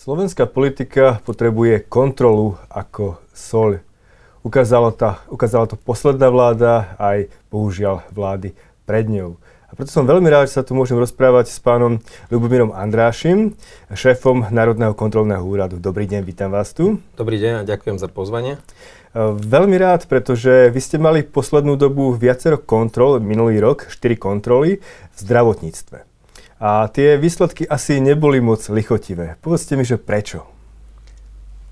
Slovenská politika potrebuje kontrolu ako soľ. Ukázalo to, ukázala to posledná vláda, aj bohužiaľ vlády pred ňou. A preto som veľmi rád, že sa tu môžem rozprávať s pánom Ľubomírom Andrášim, šéfom Národného kontrolného úradu. Dobrý deň, vítam vás tu. Dobrý deň a ďakujem za pozvanie. Veľmi rád, pretože vy ste mali poslednú dobu viacero kontrol, minulý rok 4 kontroly v zdravotníctve. A tie výsledky asi neboli moc lichotivé. Povedzte mi, že prečo?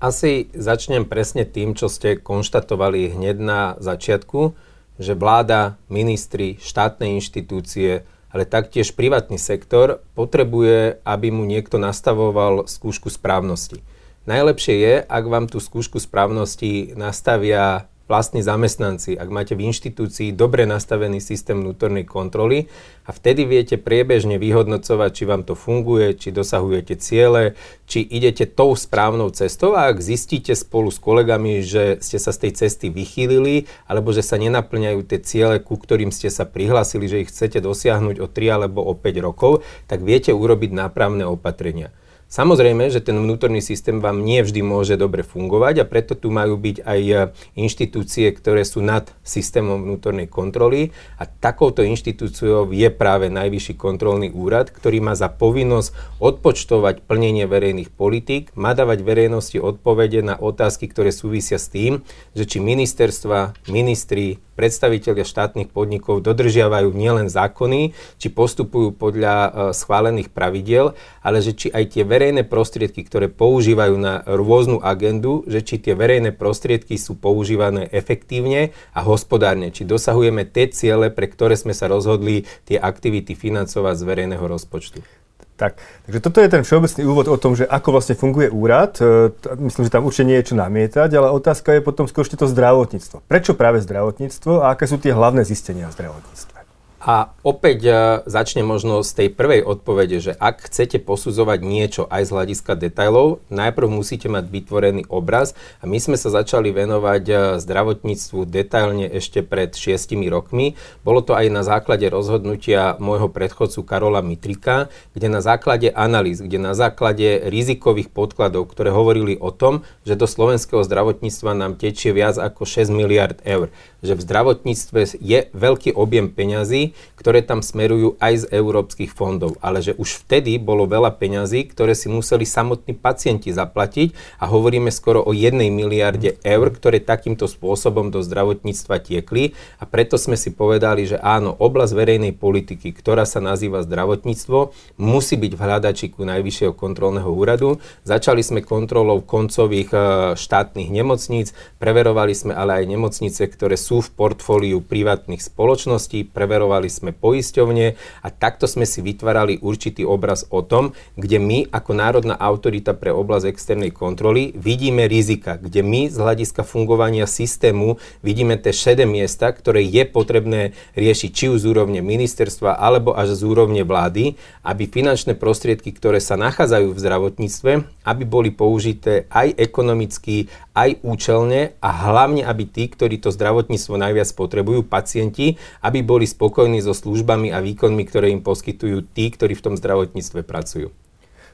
Asi začnem presne tým, čo ste konštatovali hneď na začiatku, že vláda, ministri, štátne inštitúcie, ale taktiež privátny sektor potrebuje, aby mu niekto nastavoval skúšku správnosti. Najlepšie je, ak vám tú skúšku správnosti nastavia vlastní zamestnanci, ak máte v inštitúcii dobre nastavený systém vnútornej kontroly a vtedy viete priebežne vyhodnocovať, či vám to funguje, či dosahujete ciele, či idete tou správnou cestou a ak zistíte spolu s kolegami, že ste sa z tej cesty vychýlili alebo že sa nenaplňajú tie ciele, ku ktorým ste sa prihlásili, že ich chcete dosiahnuť o 3 alebo o 5 rokov, tak viete urobiť nápravné opatrenia. Samozrejme, že ten vnútorný systém vám nie vždy môže dobre fungovať a preto tu majú byť aj e, inštitúcie, ktoré sú nad systémom vnútornej kontroly. A takouto inštitúciou je práve Najvyšší kontrolný úrad, ktorý má za povinnosť odpočtovať plnenie verejných politík, má dávať verejnosti odpovede na otázky, ktoré súvisia s tým, že či ministerstva, ministri, predstavitelia štátnych podnikov dodržiavajú nielen zákony, či postupujú podľa e, schválených pravidiel, ale že či aj tie verejné prostriedky, ktoré používajú na rôznu agendu, že či tie verejné prostriedky sú používané efektívne a hospodárne, či dosahujeme tie ciele, pre ktoré sme sa rozhodli tie aktivity financovať z verejného rozpočtu. Tak, takže toto je ten všeobecný úvod o tom, že ako vlastne funguje úrad. E, myslím, že tam určite nie je čo namietať, ale otázka je potom skôr to zdravotníctvo. Prečo práve zdravotníctvo a aké sú tie hlavné zistenia v zdravotníctve? A opäť e, začne možno z tej prvej odpovede, že ak chcete posudzovať niečo aj z hľadiska detajlov, najprv musíte mať vytvorený obraz a my sme sa začali venovať e, zdravotníctvu detailne ešte pred šiestimi rokmi. Bolo to aj na základe rozhodnutia môjho predchodcu Karola Mitrika, kde na základe analýz, kde na základe rizikových podkladov, ktoré hovorili o tom, že do slovenského zdravotníctva nám tečie viac ako 6 miliard eur, že v zdravotníctve je veľký objem peňazí, ktoré tam smerujú aj z európskych fondov. Ale že už vtedy bolo veľa peňazí, ktoré si museli samotní pacienti zaplatiť a hovoríme skoro o jednej miliarde eur, ktoré takýmto spôsobom do zdravotníctva tiekli a preto sme si povedali, že áno, oblasť verejnej politiky, ktorá sa nazýva zdravotníctvo, musí byť v hľadačiku Najvyššieho kontrolného úradu. Začali sme kontrolou koncových e, štátnych nemocníc, preverovali sme ale aj nemocnice, ktoré sú v portfóliu privátnych spoločností, preverovali sme poisťovne a takto sme si vytvárali určitý obraz o tom, kde my ako národná autorita pre oblasť externej kontroly vidíme rizika, kde my z hľadiska fungovania systému vidíme tie šedé miesta, ktoré je potrebné riešiť či už z úrovne ministerstva alebo až z úrovne vlády, aby finančné prostriedky, ktoré sa nachádzajú v zdravotníctve, aby boli použité aj ekonomicky, aj účelne a hlavne, aby tí, ktorí to zdravotníctvo najviac potrebujú, pacienti, aby boli spokojní so službami a výkonmi, ktoré im poskytujú tí, ktorí v tom zdravotníctve pracujú.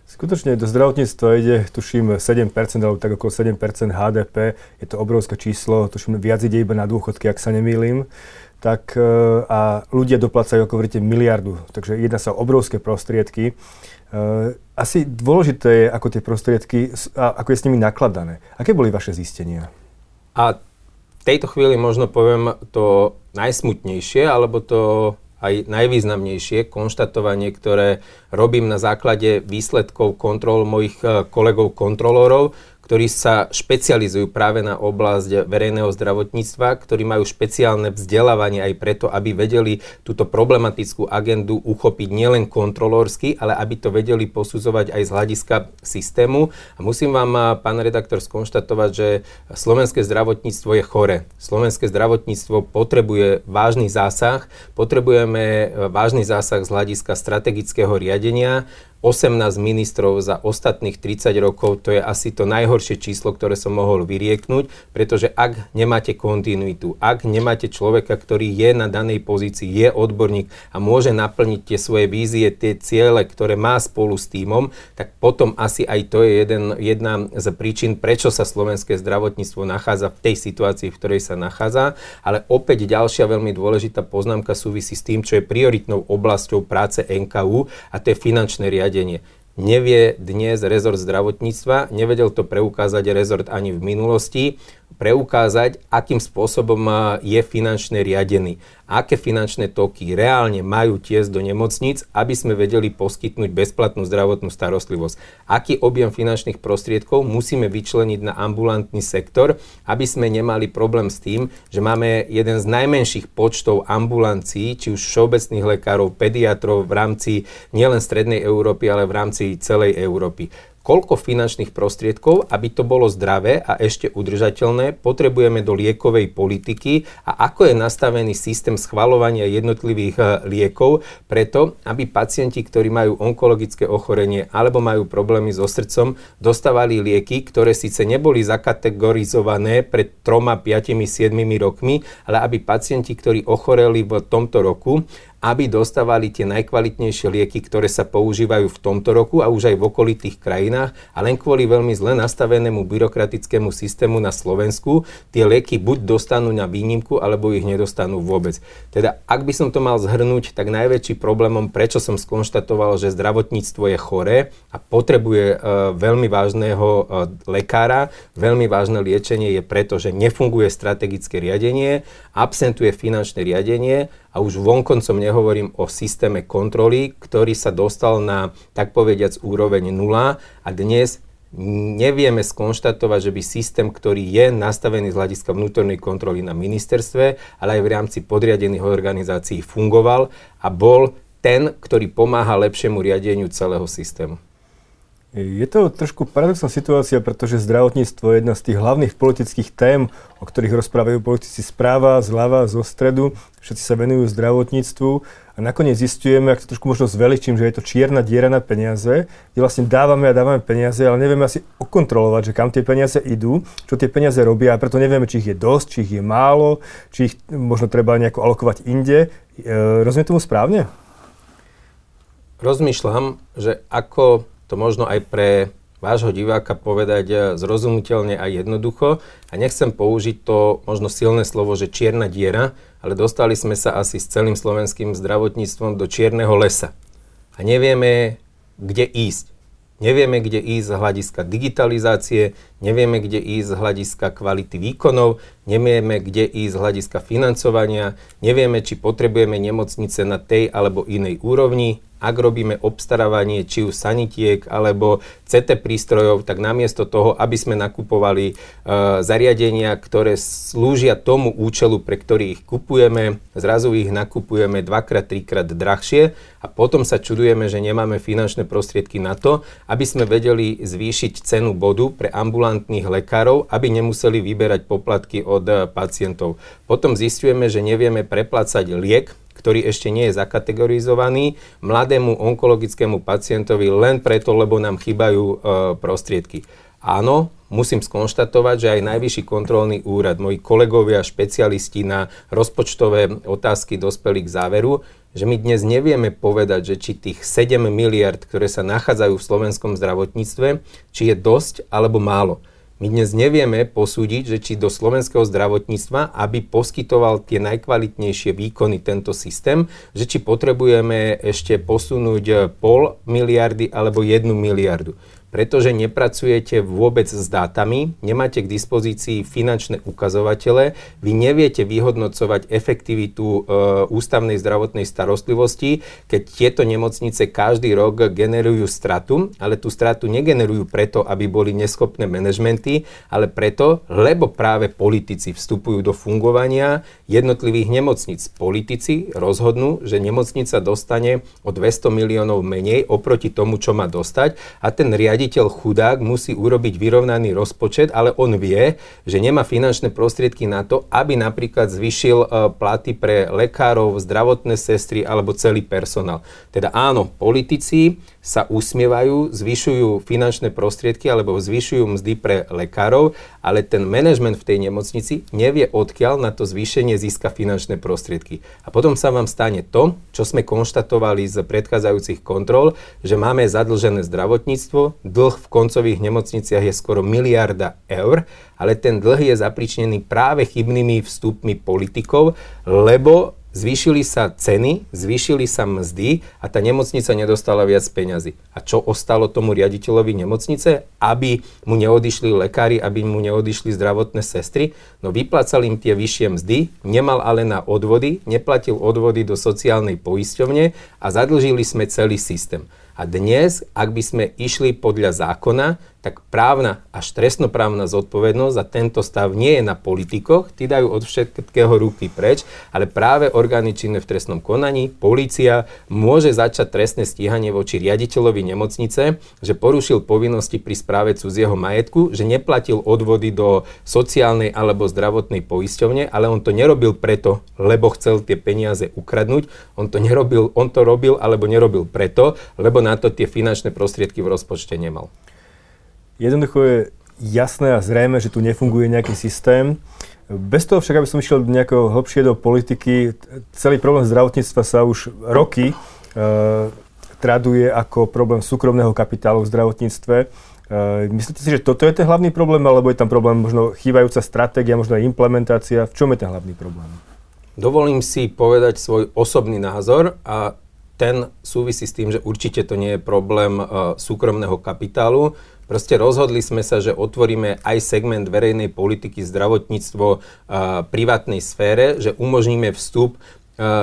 Skutočne do zdravotníctva ide, tuším, 7%, alebo tak okolo 7% HDP. Je to obrovské číslo, tuším, viac ide iba na dôchodky, ak sa nemýlim. Tak, e, a ľudia doplácajú, ako hovoríte, miliardu. Takže jedná sa o obrovské prostriedky. Uh, asi dôležité je, ako tie prostriedky, a ako je s nimi nakladané. Aké boli vaše zistenia? A v tejto chvíli možno poviem to najsmutnejšie, alebo to aj najvýznamnejšie konštatovanie, ktoré robím na základe výsledkov kontrol mojich eh, kolegov kontrolórov, ktorí sa špecializujú práve na oblasť verejného zdravotníctva, ktorí majú špeciálne vzdelávanie aj preto, aby vedeli túto problematickú agendu uchopiť nielen kontrolórsky, ale aby to vedeli posudzovať aj z hľadiska systému. A musím vám, pán redaktor, skonštatovať, že slovenské zdravotníctvo je chore. Slovenské zdravotníctvo potrebuje vážny zásah, potrebujeme vážny zásah z hľadiska strategického riadenia, 18 ministrov za ostatných 30 rokov, to je asi to najhoršie číslo, ktoré som mohol vyrieknúť, pretože ak nemáte kontinuitu, ak nemáte človeka, ktorý je na danej pozícii, je odborník a môže naplniť tie svoje vízie, tie ciele, ktoré má spolu s týmom, tak potom asi aj to je jeden, jedna z príčin, prečo sa slovenské zdravotníctvo nachádza v tej situácii, v ktorej sa nachádza. Ale opäť ďalšia veľmi dôležitá poznámka súvisí s tým, čo je prioritnou oblasťou práce NKU a to je finančné riadenie riadenie. Nevie dnes rezort zdravotníctva, nevedel to preukázať rezort ani v minulosti, preukázať, akým spôsobom je finančne riadený aké finančné toky reálne majú tiesť do nemocníc, aby sme vedeli poskytnúť bezplatnú zdravotnú starostlivosť. Aký objem finančných prostriedkov musíme vyčleniť na ambulantný sektor, aby sme nemali problém s tým, že máme jeden z najmenších počtov ambulancií, či už všeobecných lekárov, pediatrov v rámci nielen Strednej Európy, ale v rámci celej Európy koľko finančných prostriedkov, aby to bolo zdravé a ešte udržateľné, potrebujeme do liekovej politiky a ako je nastavený systém schvalovania jednotlivých eh, liekov, preto aby pacienti, ktorí majú onkologické ochorenie alebo majú problémy so srdcom, dostávali lieky, ktoré síce neboli zakategorizované pred 3, 5, 7 rokmi, ale aby pacienti, ktorí ochoreli v tomto roku, aby dostávali tie najkvalitnejšie lieky, ktoré sa používajú v tomto roku a už aj v okolitých krajinách a len kvôli veľmi zle nastavenému byrokratickému systému na Slovensku tie lieky buď dostanú na výnimku, alebo ich nedostanú vôbec. Teda ak by som to mal zhrnúť, tak najväčší problémom, prečo som skonštatoval, že zdravotníctvo je choré a potrebuje e, veľmi vážneho e, lekára, veľmi vážne liečenie je preto, že nefunguje strategické riadenie, absentuje finančné riadenie a už vonkoncom nehovorím o systéme kontroly, ktorý sa dostal na, tak povediac, úroveň 0 a dnes nevieme skonštatovať, že by systém, ktorý je nastavený z hľadiska vnútornej kontroly na ministerstve, ale aj v rámci podriadených organizácií fungoval a bol ten, ktorý pomáha lepšiemu riadeniu celého systému. Je to trošku paradoxná situácia, pretože zdravotníctvo je jedna z tých hlavných politických tém, o ktorých rozprávajú politici správa, zľava, zo stredu. Všetci sa venujú zdravotníctvu a nakoniec zistujeme, ak to trošku možno zveličím, že je to čierna diera na peniaze, kde vlastne dávame a dávame peniaze, ale nevieme asi okontrolovať, že kam tie peniaze idú, čo tie peniaze robia a preto nevieme, či ich je dosť, či ich je málo, či ich možno treba nejako alokovať inde. E, rozumiem tomu správne? Rozmýšľam, že ako to možno aj pre vášho diváka povedať eh, zrozumiteľne a jednoducho. A nechcem použiť to možno silné slovo, že čierna diera, ale dostali sme sa asi s celým slovenským zdravotníctvom do čierneho lesa. A nevieme, kde ísť. Nevieme, kde ísť z hľadiska digitalizácie, nevieme, kde ísť z hľadiska kvality výkonov, nevieme, kde ísť z hľadiska financovania, nevieme, či potrebujeme nemocnice na tej alebo inej úrovni, ak robíme obstarávanie či už sanitiek alebo CT prístrojov, tak namiesto toho, aby sme nakupovali e, zariadenia, ktoré slúžia tomu účelu, pre ktorý ich kupujeme, zrazu ich nakupujeme dvakrát, trikrát drahšie a potom sa čudujeme, že nemáme finančné prostriedky na to, aby sme vedeli zvýšiť cenu bodu pre ambulantných lekárov, aby nemuseli vyberať poplatky od e, pacientov. Potom zistujeme, že nevieme preplácať liek, ktorý ešte nie je zakategorizovaný mladému onkologickému pacientovi len preto, lebo nám chýbajú e, prostriedky. Áno, musím skonštatovať, že aj Najvyšší kontrolný úrad, moji kolegovia, špecialisti na rozpočtové otázky dospeli k záveru, že my dnes nevieme povedať, že či tých 7 miliard, ktoré sa nachádzajú v slovenskom zdravotníctve, či je dosť alebo málo. My dnes nevieme posúdiť, že či do slovenského zdravotníctva, aby poskytoval tie najkvalitnejšie výkony tento systém, že či potrebujeme ešte posunúť pol miliardy alebo jednu miliardu pretože nepracujete vôbec s dátami, nemáte k dispozícii finančné ukazovatele, vy neviete vyhodnocovať efektivitu e, ústavnej zdravotnej starostlivosti, keď tieto nemocnice každý rok generujú stratu, ale tú stratu negenerujú preto, aby boli neschopné manažmenty, ale preto, lebo práve politici vstupujú do fungovania jednotlivých nemocnic. Politici rozhodnú, že nemocnica dostane o 200 miliónov menej oproti tomu, čo má dostať a ten riaditeľ riaditeľ chudák musí urobiť vyrovnaný rozpočet, ale on vie, že nemá finančné prostriedky na to, aby napríklad zvyšil e, platy pre lekárov, zdravotné sestry alebo celý personál. Teda áno, politici sa usmievajú, zvyšujú finančné prostriedky alebo zvyšujú mzdy pre lekárov, ale ten manažment v tej nemocnici nevie odkiaľ na to zvýšenie získa finančné prostriedky. A potom sa vám stane to, čo sme konštatovali z predchádzajúcich kontrol, že máme zadlžené zdravotníctvo, dlh v koncových nemocniciach je skoro miliarda eur, ale ten dlh je zapričnený práve chybnými vstupmi politikov, lebo Zvýšili sa ceny, zvýšili sa mzdy a tá nemocnica nedostala viac peňazí. A čo ostalo tomu riaditeľovi nemocnice? Aby mu neodišli lekári, aby mu neodišli zdravotné sestry? No vyplácali im tie vyššie mzdy, nemal ale na odvody, neplatil odvody do sociálnej poisťovne a zadlžili sme celý systém. A dnes, ak by sme išli podľa zákona, tak právna až trestnoprávna zodpovednosť za tento stav nie je na politikoch, tí dajú od všetkého ruky preč, ale práve orgány činné v trestnom konaní, polícia môže začať trestné stíhanie voči riaditeľovi nemocnice, že porušil povinnosti pri správe cudzieho majetku, že neplatil odvody do sociálnej alebo zdravotnej poisťovne, ale on to nerobil preto, lebo chcel tie peniaze ukradnúť, on to nerobil, on to robil alebo nerobil preto, lebo na to tie finančné prostriedky v rozpočte nemal. Jednoducho je jasné a zrejme, že tu nefunguje nejaký systém. Bez toho však, aby som išiel nejakého hlbšie do politiky, celý problém zdravotníctva sa už roky e, traduje ako problém súkromného kapitálu v zdravotníctve. E, myslíte si, že toto je ten hlavný problém, alebo je tam problém možno chýbajúca stratégia, možno aj implementácia? V čom je ten hlavný problém? Dovolím si povedať svoj osobný názor a ten súvisí s tým, že určite to nie je problém uh, súkromného kapitálu. Proste rozhodli sme sa, že otvoríme aj segment verejnej politiky, zdravotníctvo privátnej sfére, že umožníme vstup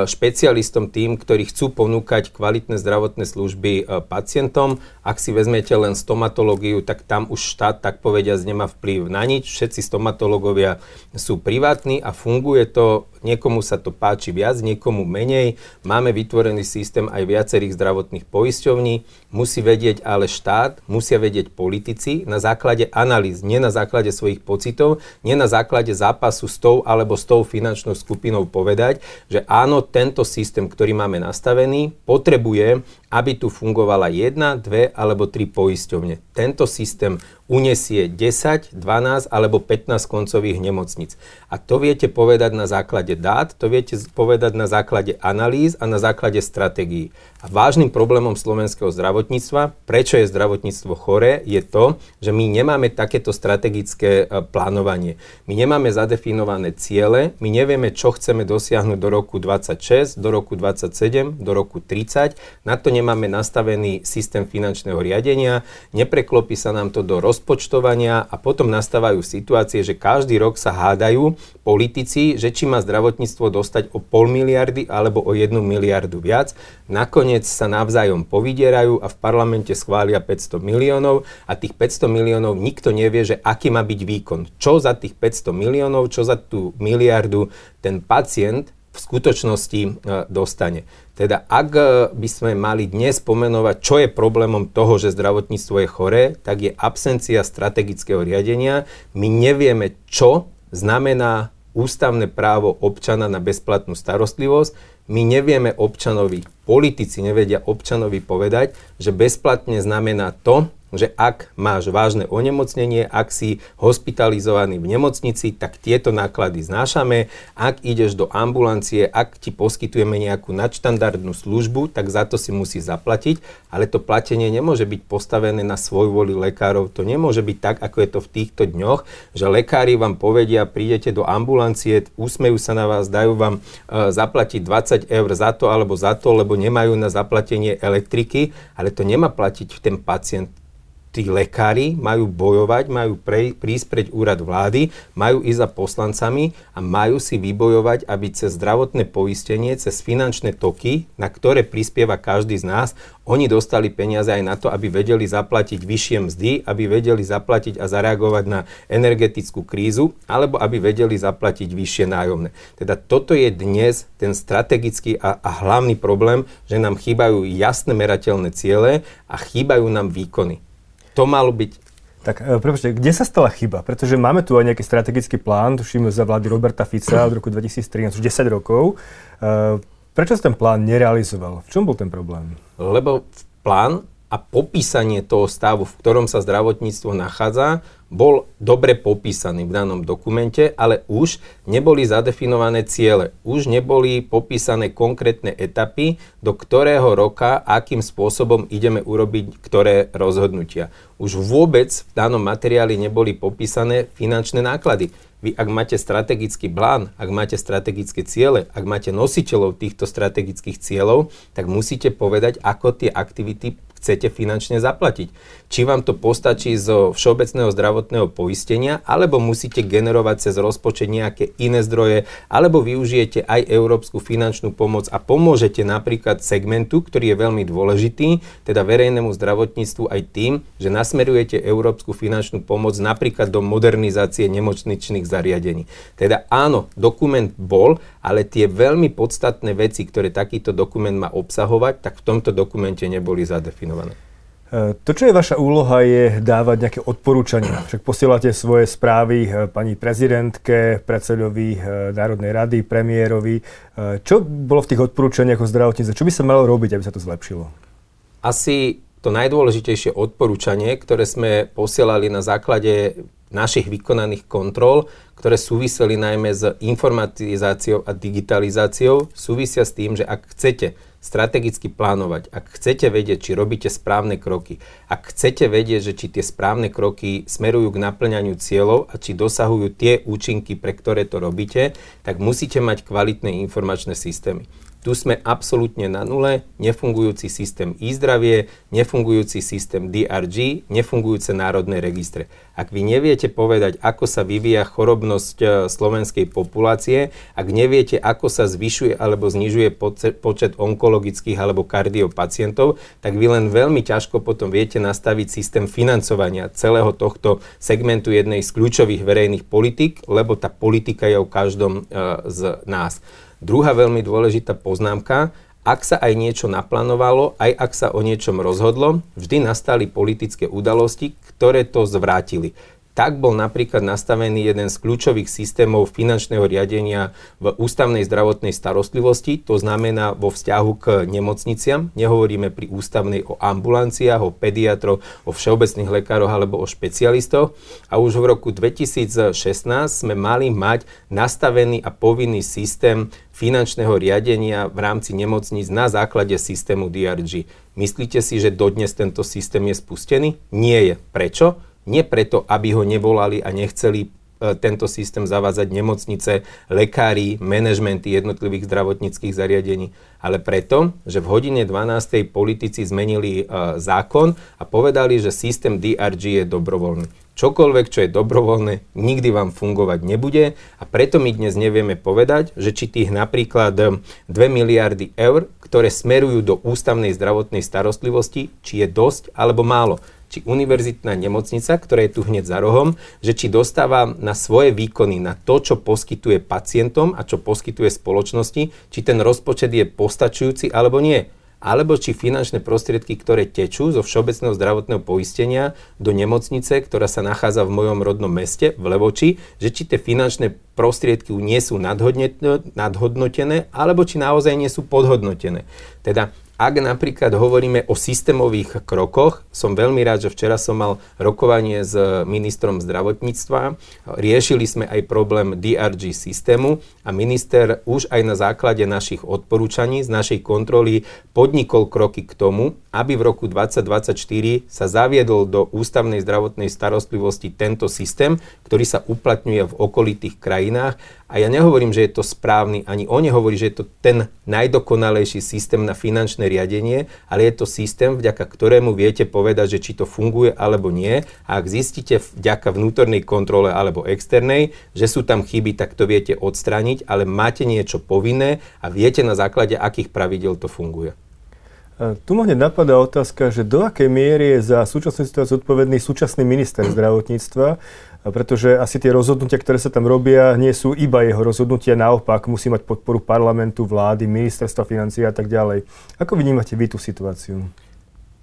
špecialistom tým, ktorí chcú ponúkať kvalitné zdravotné služby pacientom. Ak si vezmete len stomatológiu, tak tam už štát, tak povediať, nemá vplyv na nič. Všetci stomatológovia sú privátni a funguje to Niekomu sa to páči viac, niekomu menej. Máme vytvorený systém aj viacerých zdravotných poisťovní. Musí vedieť ale štát, musia vedieť politici na základe analýz, nie na základe svojich pocitov, nie na základe zápasu s tou alebo s tou finančnou skupinou povedať, že áno, tento systém, ktorý máme nastavený, potrebuje, aby tu fungovala jedna, dve alebo tri poisťovne. Tento systém unesie 10, 12 alebo 15 koncových nemocnic. A to viete povedať na základe dát, to viete povedať na základe analýz a na základe stratégií. A vážnym problémom slovenského zdravotníctva, prečo je zdravotníctvo choré, je to, že my nemáme takéto strategické e, plánovanie. My nemáme zadefinované ciele, my nevieme, čo chceme dosiahnuť do roku 26, do roku 27, do roku 30. Na to nemáme nastavený systém finančného riadenia, nepreklopí sa nám to do rozpočtovania a potom nastávajú situácie, že každý rok sa hádajú politici, že či má zdravotníctvo dostať o pol miliardy alebo o jednu miliardu viac. Nakoniec sa navzájom povydierajú a v parlamente schvália 500 miliónov a tých 500 miliónov nikto nevie, že aký má byť výkon. Čo za tých 500 miliónov, čo za tú miliardu ten pacient v skutočnosti e, dostane. Teda ak e, by sme mali dnes pomenovať, čo je problémom toho, že zdravotníctvo je choré, tak je absencia strategického riadenia. My nevieme, čo znamená ústavné právo občana na bezplatnú starostlivosť my nevieme občanovi, politici nevedia občanovi povedať, že bezplatne znamená to, že ak máš vážne onemocnenie, ak si hospitalizovaný v nemocnici, tak tieto náklady znášame. Ak ideš do ambulancie, ak ti poskytujeme nejakú nadštandardnú službu, tak za to si musí zaplatiť, ale to platenie nemôže byť postavené na svoj voli lekárov. To nemôže byť tak, ako je to v týchto dňoch, že lekári vám povedia, prídete do ambulancie, usmejú sa na vás, dajú vám e, zaplatiť 20 eur za to alebo za to, lebo nemajú na zaplatenie elektriky, ale to nemá platiť ten pacient tí lekári majú bojovať, majú pre, prísť pred úrad vlády, majú ísť za poslancami a majú si vybojovať, aby cez zdravotné poistenie, cez finančné toky, na ktoré prispieva každý z nás, oni dostali peniaze aj na to, aby vedeli zaplatiť vyššie mzdy, aby vedeli zaplatiť a zareagovať na energetickú krízu, alebo aby vedeli zaplatiť vyššie nájomné. Teda toto je dnes ten strategický a, a hlavný problém, že nám chýbajú jasné merateľné ciele a chýbajú nám výkony. To malo byť tak e, prepáčte, kde sa stala chyba? Pretože máme tu aj nejaký strategický plán, tuším za vlády Roberta Fica od roku 2013, už 10 rokov. E, prečo sa ten plán nerealizoval? V čom bol ten problém? Lebo plán a popísanie toho stavu, v ktorom sa zdravotníctvo nachádza, bol dobre popísaný v danom dokumente, ale už neboli zadefinované ciele, už neboli popísané konkrétne etapy, do ktorého roka, akým spôsobom ideme urobiť ktoré rozhodnutia. Už vôbec v danom materiáli neboli popísané finančné náklady. Vy, ak máte strategický plán, ak máte strategické ciele, ak máte nositeľov týchto strategických cieľov, tak musíte povedať, ako tie aktivity chcete finančne zaplatiť. Či vám to postačí zo všeobecného zdravotného poistenia, alebo musíte generovať cez rozpočet nejaké iné zdroje, alebo využijete aj európsku finančnú pomoc a pomôžete napríklad segmentu, ktorý je veľmi dôležitý, teda verejnému zdravotníctvu aj tým, že nasmerujete európsku finančnú pomoc napríklad do modernizácie nemocničných zariadení. Teda áno, dokument bol, ale tie veľmi podstatné veci, ktoré takýto dokument má obsahovať, tak v tomto dokumente neboli zadefinované definované. To, čo je vaša úloha, je dávať nejaké odporúčania. Však posielate svoje správy e, pani prezidentke, predsedovi e, Národnej rady, premiérovi. Čo bolo v tých odporúčaniach o zdravotníctve? Čo by sa malo robiť, aby sa to zlepšilo? Asi to najdôležitejšie odporúčanie, ktoré sme posielali na základe našich vykonaných kontrol, ktoré súviseli najmä s informatizáciou a digitalizáciou, súvisia s tým, že ak chcete strategicky plánovať, ak chcete vedieť, či robíte správne kroky, ak chcete vedieť, že či tie správne kroky smerujú k naplňaniu cieľov a či dosahujú tie účinky, pre ktoré to robíte, tak musíte mať kvalitné informačné systémy. Tu sme absolútne na nule, nefungujúci systém e-zdravie, nefungujúci systém DRG, nefungujúce národné registre. Ak vy neviete povedať, ako sa vyvíja chorobnosť e, slovenskej populácie, ak neviete, ako sa zvyšuje alebo znižuje počet onkologických alebo kardiopacientov, tak vy len veľmi ťažko potom viete nastaviť systém financovania celého tohto segmentu jednej z kľúčových verejných politik, lebo tá politika je o každom e, z nás. Druhá veľmi dôležitá poznámka, ak sa aj niečo naplánovalo, aj ak sa o niečom rozhodlo, vždy nastali politické udalosti, ktoré to zvrátili. Tak bol napríklad nastavený jeden z kľúčových systémov finančného riadenia v ústavnej zdravotnej starostlivosti, to znamená vo vzťahu k nemocniciam. Nehovoríme pri ústavnej o ambulanciách, o pediatroch, o všeobecných lekároch alebo o špecialistoch. A už v roku 2016 sme mali mať nastavený a povinný systém finančného riadenia v rámci nemocníc na základe systému DRG. Myslíte si, že dodnes tento systém je spustený? Nie je. Prečo? Nie preto, aby ho nevolali a nechceli e, tento systém zavádzať nemocnice, lekári, manažmenty jednotlivých zdravotníckých zariadení, ale preto, že v hodine 12. politici zmenili uh, zákon a povedali, že systém DRG je dobrovoľný. Čokoľvek, čo je dobrovoľné, nikdy vám fungovať nebude a preto my dnes nevieme povedať, že či tých napríklad 2 miliardy eur, ktoré smerujú do ústavnej zdravotnej starostlivosti, či je dosť alebo málo či univerzitná nemocnica, ktorá je tu hneď za rohom, že či dostáva na svoje výkony, na to, čo poskytuje pacientom a čo poskytuje spoločnosti, či ten rozpočet je postačujúci alebo nie alebo či finančné prostriedky, ktoré tečú zo Všeobecného zdravotného poistenia do nemocnice, ktorá sa nachádza v mojom rodnom meste, v Levoči, že či tie finančné prostriedky nie sú nadhodnotené, alebo či naozaj nie sú podhodnotené. Teda ak napríklad hovoríme o systémových krokoch, som veľmi rád, že včera som mal rokovanie s ministrom zdravotníctva. Riešili sme aj problém DRG systému a minister už aj na základe našich odporúčaní z našej kontroly podnikol kroky k tomu, aby v roku 2024 sa zaviedol do ústavnej zdravotnej starostlivosti tento systém, ktorý sa uplatňuje v okolitých krajinách a ja nehovorím, že je to správny, ani on nehovorí, že je to ten najdokonalejší systém na finančné riadenie, ale je to systém, vďaka ktorému viete povedať, že či to funguje alebo nie. A ak zistíte vďaka vnútornej kontrole alebo externej, že sú tam chyby, tak to viete odstrániť, ale máte niečo povinné a viete na základe akých pravidel to funguje. Tu ma hneď napadá otázka, že do akej miery je za súčasnú situáciu odpovedný súčasný minister zdravotníctva, pretože asi tie rozhodnutia, ktoré sa tam robia, nie sú iba jeho rozhodnutia, naopak musí mať podporu parlamentu, vlády, ministerstva financií a tak ďalej. Ako vnímate vy tú situáciu?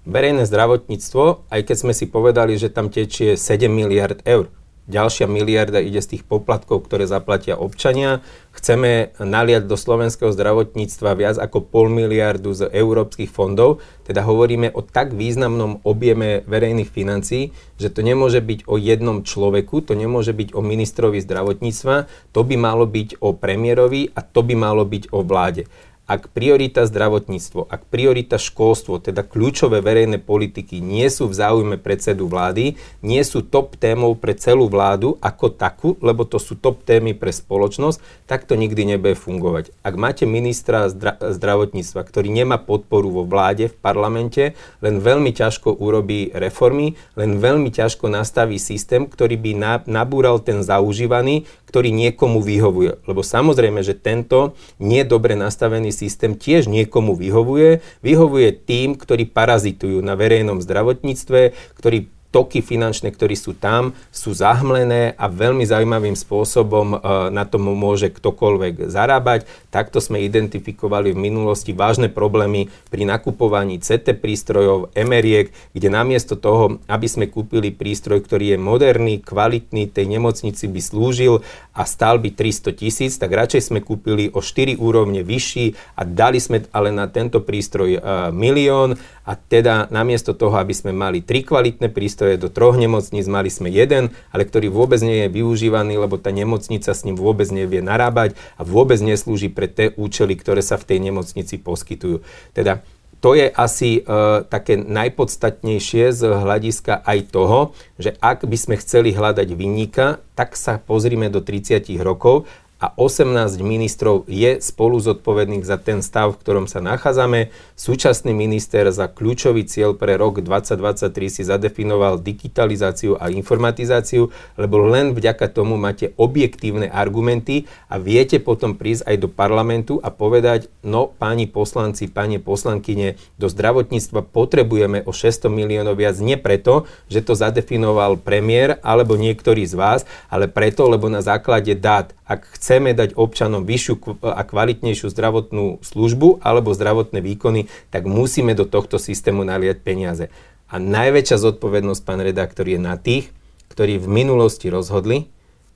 verejné zdravotníctvo, aj keď sme si povedali, že tam tečie 7 miliard eur, ďalšia miliarda ide z tých poplatkov, ktoré zaplatia občania. Chceme naliať do slovenského zdravotníctva viac ako pol miliardu z európskych fondov, teda hovoríme o tak významnom objeme verejných financií, že to nemôže byť o jednom človeku, to nemôže byť o ministrovi zdravotníctva, to by malo byť o premiérovi a to by malo byť o vláde ak priorita zdravotníctvo, ak priorita školstvo, teda kľúčové verejné politiky nie sú v záujme predsedu vlády, nie sú top témou pre celú vládu ako takú, lebo to sú top témy pre spoločnosť, tak to nikdy nebude fungovať. Ak máte ministra zdra- zdravotníctva, ktorý nemá podporu vo vláde, v parlamente, len veľmi ťažko urobí reformy, len veľmi ťažko nastaví systém, ktorý by na- nabúral ten zaužívaný, ktorý niekomu vyhovuje. Lebo samozrejme, že tento nedobre nastavený systém tiež niekomu vyhovuje. Vyhovuje tým, ktorí parazitujú na verejnom zdravotníctve, ktorí toky finančné, ktorí sú tam, sú zahmlené a veľmi zaujímavým spôsobom e, na tom môže ktokoľvek zarábať. Takto sme identifikovali v minulosti vážne problémy pri nakupovaní CT prístrojov, emeriek, kde namiesto toho, aby sme kúpili prístroj, ktorý je moderný, kvalitný, tej nemocnici by slúžil a stal by 300 tisíc, tak radšej sme kúpili o 4 úrovne vyšší a dali sme ale na tento prístroj e, milión a teda namiesto toho, aby sme mali tri kvalitné prístroje do troch nemocníc, mali sme jeden, ale ktorý vôbec nie je využívaný, lebo tá nemocnica s ním vôbec nevie narábať a vôbec neslúži pre tie účely, ktoré sa v tej nemocnici poskytujú. Teda to je asi e, také najpodstatnejšie z hľadiska aj toho, že ak by sme chceli hľadať vinníka, tak sa pozrime do 30 rokov a 18 ministrov je spolu zodpovedných za ten stav, v ktorom sa nachádzame. Súčasný minister za kľúčový cieľ pre rok 2023 si zadefinoval digitalizáciu a informatizáciu, lebo len vďaka tomu máte objektívne argumenty a viete potom prísť aj do parlamentu a povedať, no páni poslanci, páni poslankyne, do zdravotníctva potrebujeme o 600 miliónov viac, nie preto, že to zadefinoval premiér alebo niektorý z vás, ale preto, lebo na základe dát ak chceme dať občanom vyššiu a kvalitnejšiu zdravotnú službu alebo zdravotné výkony, tak musíme do tohto systému naliať peniaze. A najväčšia zodpovednosť, pán redaktor, je na tých, ktorí v minulosti rozhodli,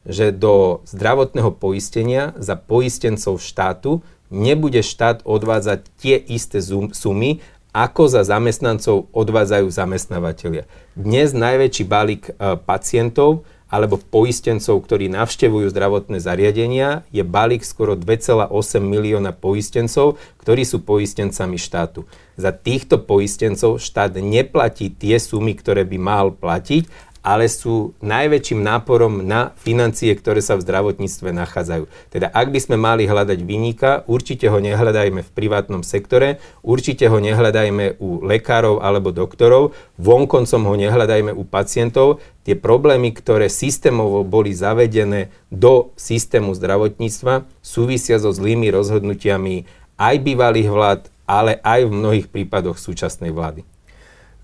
že do zdravotného poistenia za poistencov štátu nebude štát odvádzať tie isté sumy, ako za zamestnancov odvádzajú zamestnávateľia. Dnes najväčší balík e, pacientov alebo poistencov, ktorí navštevujú zdravotné zariadenia, je balík skoro 2,8 milióna poistencov, ktorí sú poistencami štátu. Za týchto poistencov štát neplatí tie sumy, ktoré by mal platiť ale sú najväčším náporom na financie, ktoré sa v zdravotníctve nachádzajú. Teda ak by sme mali hľadať vyníka, určite ho nehľadajme v privátnom sektore, určite ho nehľadajme u lekárov alebo doktorov, vonkoncom ho nehľadajme u pacientov. Tie problémy, ktoré systémovo boli zavedené do systému zdravotníctva, súvisia so zlými rozhodnutiami aj bývalých vlád, ale aj v mnohých prípadoch súčasnej vlády.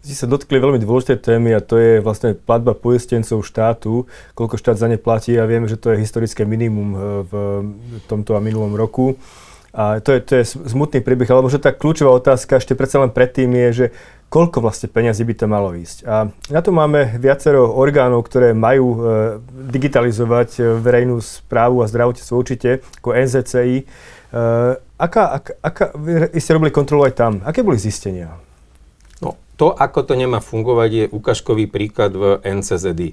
Ste sa dotkli veľmi dôležité témy a to je vlastne platba poistencov štátu, koľko štát za ne platí a vieme, že to je historické minimum eh, v tomto a minulom roku. A to je, to je smutný príbeh, ale možno tá kľúčová otázka ešte predsa len predtým je, že koľko vlastne peniazí by to malo ísť. A na to máme viacero orgánov, ktoré majú e, digitalizovať e, verejnú správu a zdravotníctvo určite, ako NZCI. E, aká, ak, aká, vy ste robili kontrolu aj tam. Aké boli zistenia? To, ako to nemá fungovať, je ukážkový príklad v NCZD.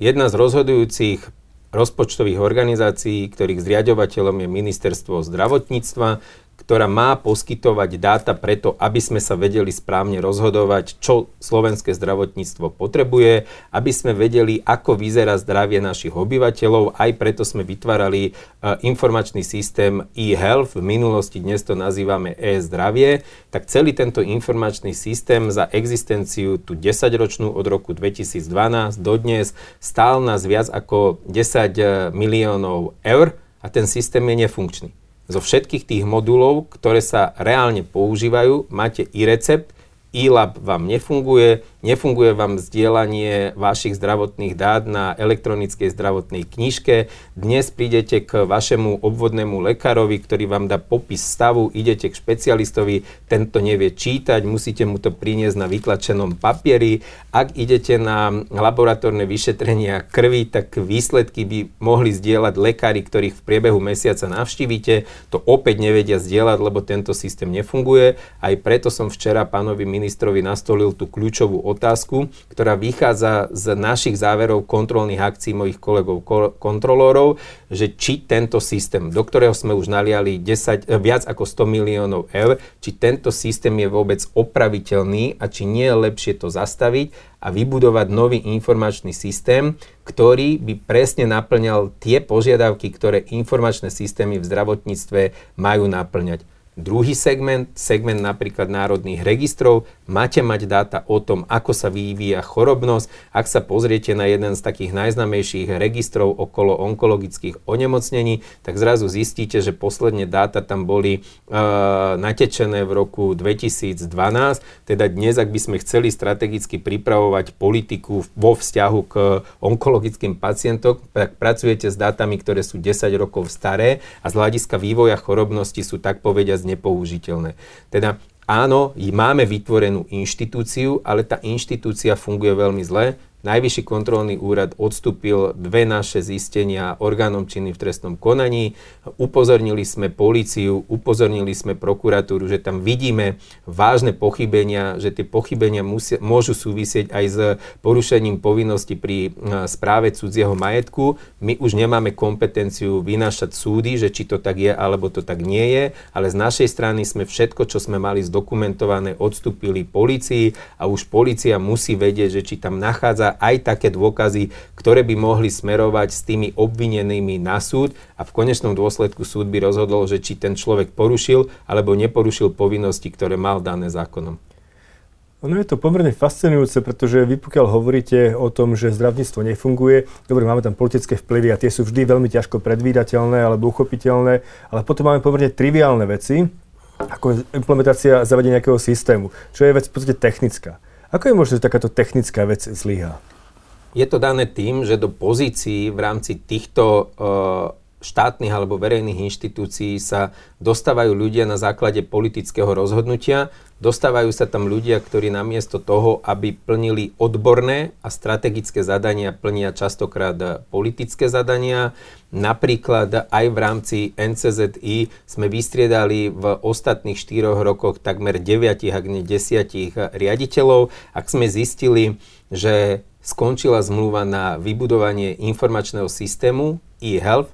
Jedna z rozhodujúcich rozpočtových organizácií, ktorých zriadovateľom je ministerstvo zdravotníctva, ktorá má poskytovať dáta preto, aby sme sa vedeli správne rozhodovať, čo slovenské zdravotníctvo potrebuje, aby sme vedeli, ako vyzerá zdravie našich obyvateľov. Aj preto sme vytvárali uh, informačný systém e-health, v minulosti dnes to nazývame e-zdravie, tak celý tento informačný systém za existenciu tu 10-ročnú od roku 2012 do dnes stál nás viac ako 10 e, miliónov eur a ten systém je nefunkčný zo všetkých tých modulov, ktoré sa reálne používajú, máte i recept, e-lab vám nefunguje, nefunguje vám zdieľanie vašich zdravotných dát na elektronickej zdravotnej knižke. Dnes prídete k vašemu obvodnému lekárovi, ktorý vám dá popis stavu, idete k špecialistovi, tento nevie čítať, musíte mu to priniesť na vytlačenom papieri. Ak idete na laboratórne vyšetrenia krvi, tak výsledky by mohli zdieľať lekári, ktorých v priebehu mesiaca navštívite. To opäť nevedia zdieľať, lebo tento systém nefunguje. Aj preto som včera pánovi ministrovi nastolil tú kľúčovú otázku, ktorá vychádza z našich záverov kontrolných akcií mojich kolegov kontrolórov, že či tento systém, do ktorého sme už naliali 10, eh, viac ako 100 miliónov eur, či tento systém je vôbec opraviteľný a či nie je lepšie to zastaviť a vybudovať nový informačný systém, ktorý by presne naplňal tie požiadavky, ktoré informačné systémy v zdravotníctve majú naplňať. Druhý segment, segment napríklad národných registrov, máte mať dáta o tom, ako sa vyvíja chorobnosť. Ak sa pozriete na jeden z takých najznamejších registrov okolo onkologických onemocnení, tak zrazu zistíte, že posledne dáta tam boli uh, natečené v roku 2012. Teda dnes, ak by sme chceli strategicky pripravovať politiku vo vzťahu k onkologickým pacientom, tak pracujete s dátami, ktoré sú 10 rokov staré a z hľadiska vývoja chorobnosti sú tak povediať nepoužiteľné. Teda áno, máme vytvorenú inštitúciu, ale tá inštitúcia funguje veľmi zle, Najvyšší kontrolný úrad odstúpil dve naše zistenia orgánom činný v trestnom konaní. Upozornili sme políciu, upozornili sme prokuratúru, že tam vidíme vážne pochybenia, že tie pochybenia musia, môžu súvisieť aj s porušením povinnosti pri správe cudzieho majetku. My už nemáme kompetenciu vynášať súdy, že či to tak je alebo to tak nie je, ale z našej strany sme všetko, čo sme mali zdokumentované, odstúpili polícii a už polícia musí vedieť, že či tam nachádza aj také dôkazy, ktoré by mohli smerovať s tými obvinenými na súd a v konečnom dôsledku súd by rozhodol, že či ten človek porušil alebo neporušil povinnosti, ktoré mal dané zákonom. Ono je to pomerne fascinujúce, pretože vy pokiaľ hovoríte o tom, že zdravníctvo nefunguje, dobre, máme tam politické vplyvy a tie sú vždy veľmi ťažko predvídateľné alebo uchopiteľné, ale potom máme pomerne triviálne veci, ako implementácia zavedenia nejakého systému, čo je vec v podstate technická. Ako je možné, že takáto technická vec zlyhá? Je to dané tým, že do pozícií v rámci týchto uh, štátnych alebo verejných inštitúcií sa dostávajú ľudia na základe politického rozhodnutia. Dostávajú sa tam ľudia, ktorí namiesto toho, aby plnili odborné a strategické zadania, plnia častokrát politické zadania. Napríklad aj v rámci NCZI sme vystriedali v ostatných 4 rokoch takmer 9, ak nie 10 riaditeľov. Ak sme zistili, že skončila zmluva na vybudovanie informačného systému e-health,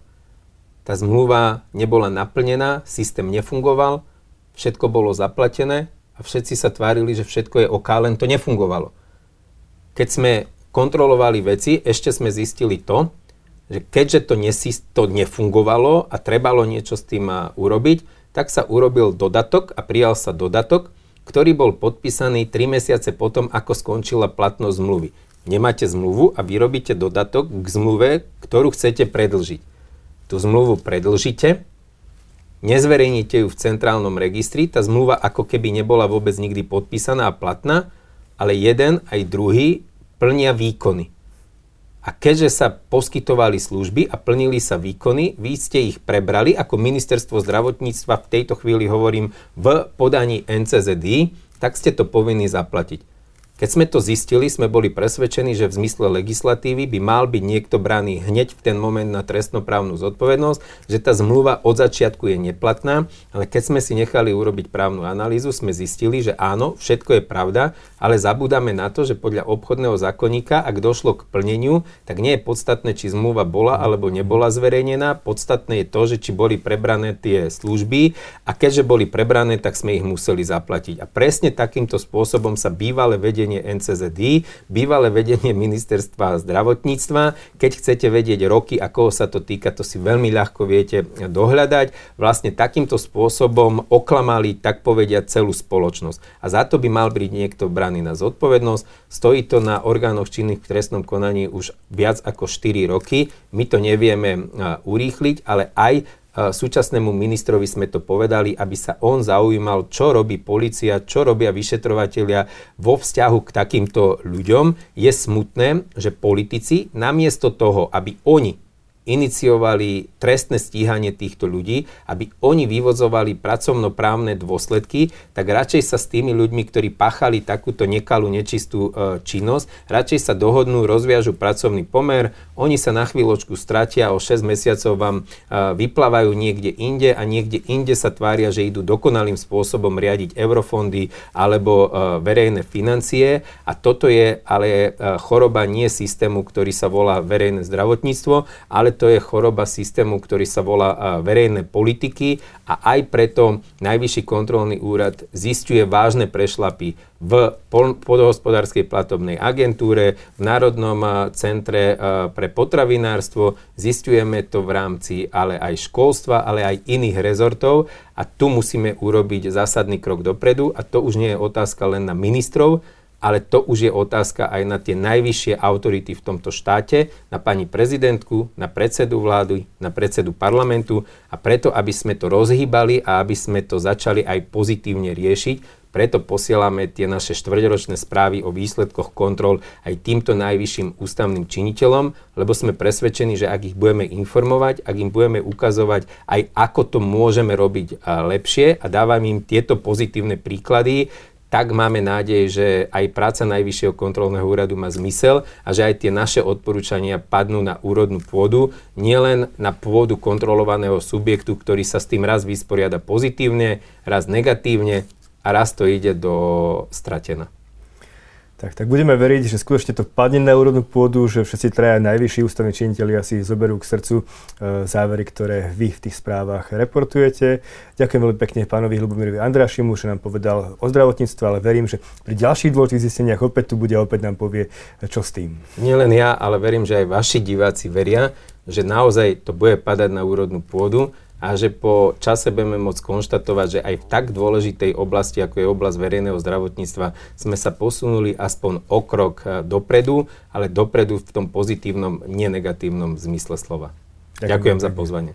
tá zmluva nebola naplnená, systém nefungoval, všetko bolo zaplatené a všetci sa tvárili, že všetko je OK, len to nefungovalo. Keď sme kontrolovali veci, ešte sme zistili to, že keďže to, nesi, to nefungovalo a trebalo niečo s tým urobiť, tak sa urobil dodatok a prijal sa dodatok, ktorý bol podpísaný 3 mesiace potom, ako skončila platnosť zmluvy. Nemáte zmluvu a vyrobíte dodatok k zmluve, ktorú chcete predlžiť. Tú zmluvu predlžíte, nezverejníte ju v centrálnom registri, tá zmluva ako keby nebola vôbec nikdy podpísaná a platná, ale jeden aj druhý plnia výkony. A keďže sa poskytovali služby a plnili sa výkony, vy ste ich prebrali, ako ministerstvo zdravotníctva v tejto chvíli hovorím v podaní NCZD, tak ste to povinni zaplatiť. Keď sme to zistili, sme boli presvedčení, že v zmysle legislatívy by mal byť niekto braný hneď v ten moment na trestnoprávnu zodpovednosť, že tá zmluva od začiatku je neplatná, ale keď sme si nechali urobiť právnu analýzu, sme zistili, že áno, všetko je pravda, ale zabúdame na to, že podľa obchodného zákonníka, ak došlo k plneniu, tak nie je podstatné, či zmluva bola alebo nebola zverejnená, podstatné je to, že či boli prebrané tie služby a keďže boli prebrané, tak sme ich museli zaplatiť. A presne takýmto spôsobom sa bývalé vedenie vedenie NCZD, bývalé vedenie ministerstva zdravotníctva. Keď chcete vedieť roky a koho sa to týka, to si veľmi ľahko viete dohľadať. Vlastne takýmto spôsobom oklamali, tak povediať, celú spoločnosť. A za to by mal byť niekto braný na zodpovednosť. Stojí to na orgánoch činných v trestnom konaní už viac ako 4 roky. My to nevieme urýchliť, ale aj súčasnému ministrovi sme to povedali, aby sa on zaujímal, čo robí policia, čo robia vyšetrovatelia vo vzťahu k takýmto ľuďom. Je smutné, že politici namiesto toho, aby oni iniciovali trestné stíhanie týchto ľudí, aby oni vyvozovali pracovnoprávne dôsledky, tak radšej sa s tými ľuďmi, ktorí pachali takúto nekalú, nečistú e, činnosť, radšej sa dohodnú, rozviažu pracovný pomer, oni sa na chvíľočku stratia, o 6 mesiacov vám e, vyplávajú niekde inde a niekde inde sa tvária, že idú dokonalým spôsobom riadiť eurofondy alebo e, verejné financie. A toto je ale choroba nie systému, ktorý sa volá verejné zdravotníctvo, ale to je choroba systému, ktorý sa volá verejné politiky a aj preto Najvyšší kontrolný úrad zistuje vážne prešlapy v podhospodárskej platobnej agentúre, v Národnom centre pre potravinárstvo, zistujeme to v rámci ale aj školstva, ale aj iných rezortov a tu musíme urobiť zásadný krok dopredu a to už nie je otázka len na ministrov, ale to už je otázka aj na tie najvyššie autority v tomto štáte, na pani prezidentku, na predsedu vlády, na predsedu parlamentu. A preto, aby sme to rozhýbali a aby sme to začali aj pozitívne riešiť, preto posielame tie naše štvrťročné správy o výsledkoch kontrol aj týmto najvyšším ústavným činiteľom, lebo sme presvedčení, že ak ich budeme informovať, ak im budeme ukazovať aj ako to môžeme robiť lepšie a dávam im tieto pozitívne príklady, tak máme nádej, že aj práca Najvyššieho kontrolného úradu má zmysel a že aj tie naše odporúčania padnú na úrodnú pôdu, nielen na pôdu kontrolovaného subjektu, ktorý sa s tým raz vysporiada pozitívne, raz negatívne a raz to ide do stratena. Tak, tak budeme veriť, že skutočne to padne na úrodnú pôdu, že všetci traja najvyšší ústavní činiteľi si zoberú k srdcu e, závery, ktoré vy v tých správach reportujete. Ďakujem veľmi pekne pánovi Lubomirovi Andrášimu, že nám povedal o zdravotníctve, ale verím, že pri ďalších dôležitých zisteniach opäť tu bude a opäť nám povie, čo s tým. Nielen ja, ale verím, že aj vaši diváci veria, že naozaj to bude padať na úrodnú pôdu a že po čase budeme môcť konštatovať, že aj v tak dôležitej oblasti, ako je oblasť verejného zdravotníctva, sme sa posunuli aspoň o krok eh, dopredu, ale dopredu v tom pozitívnom, nenegatívnom zmysle slova. Ďakujem, Ďakujem za pozvanie.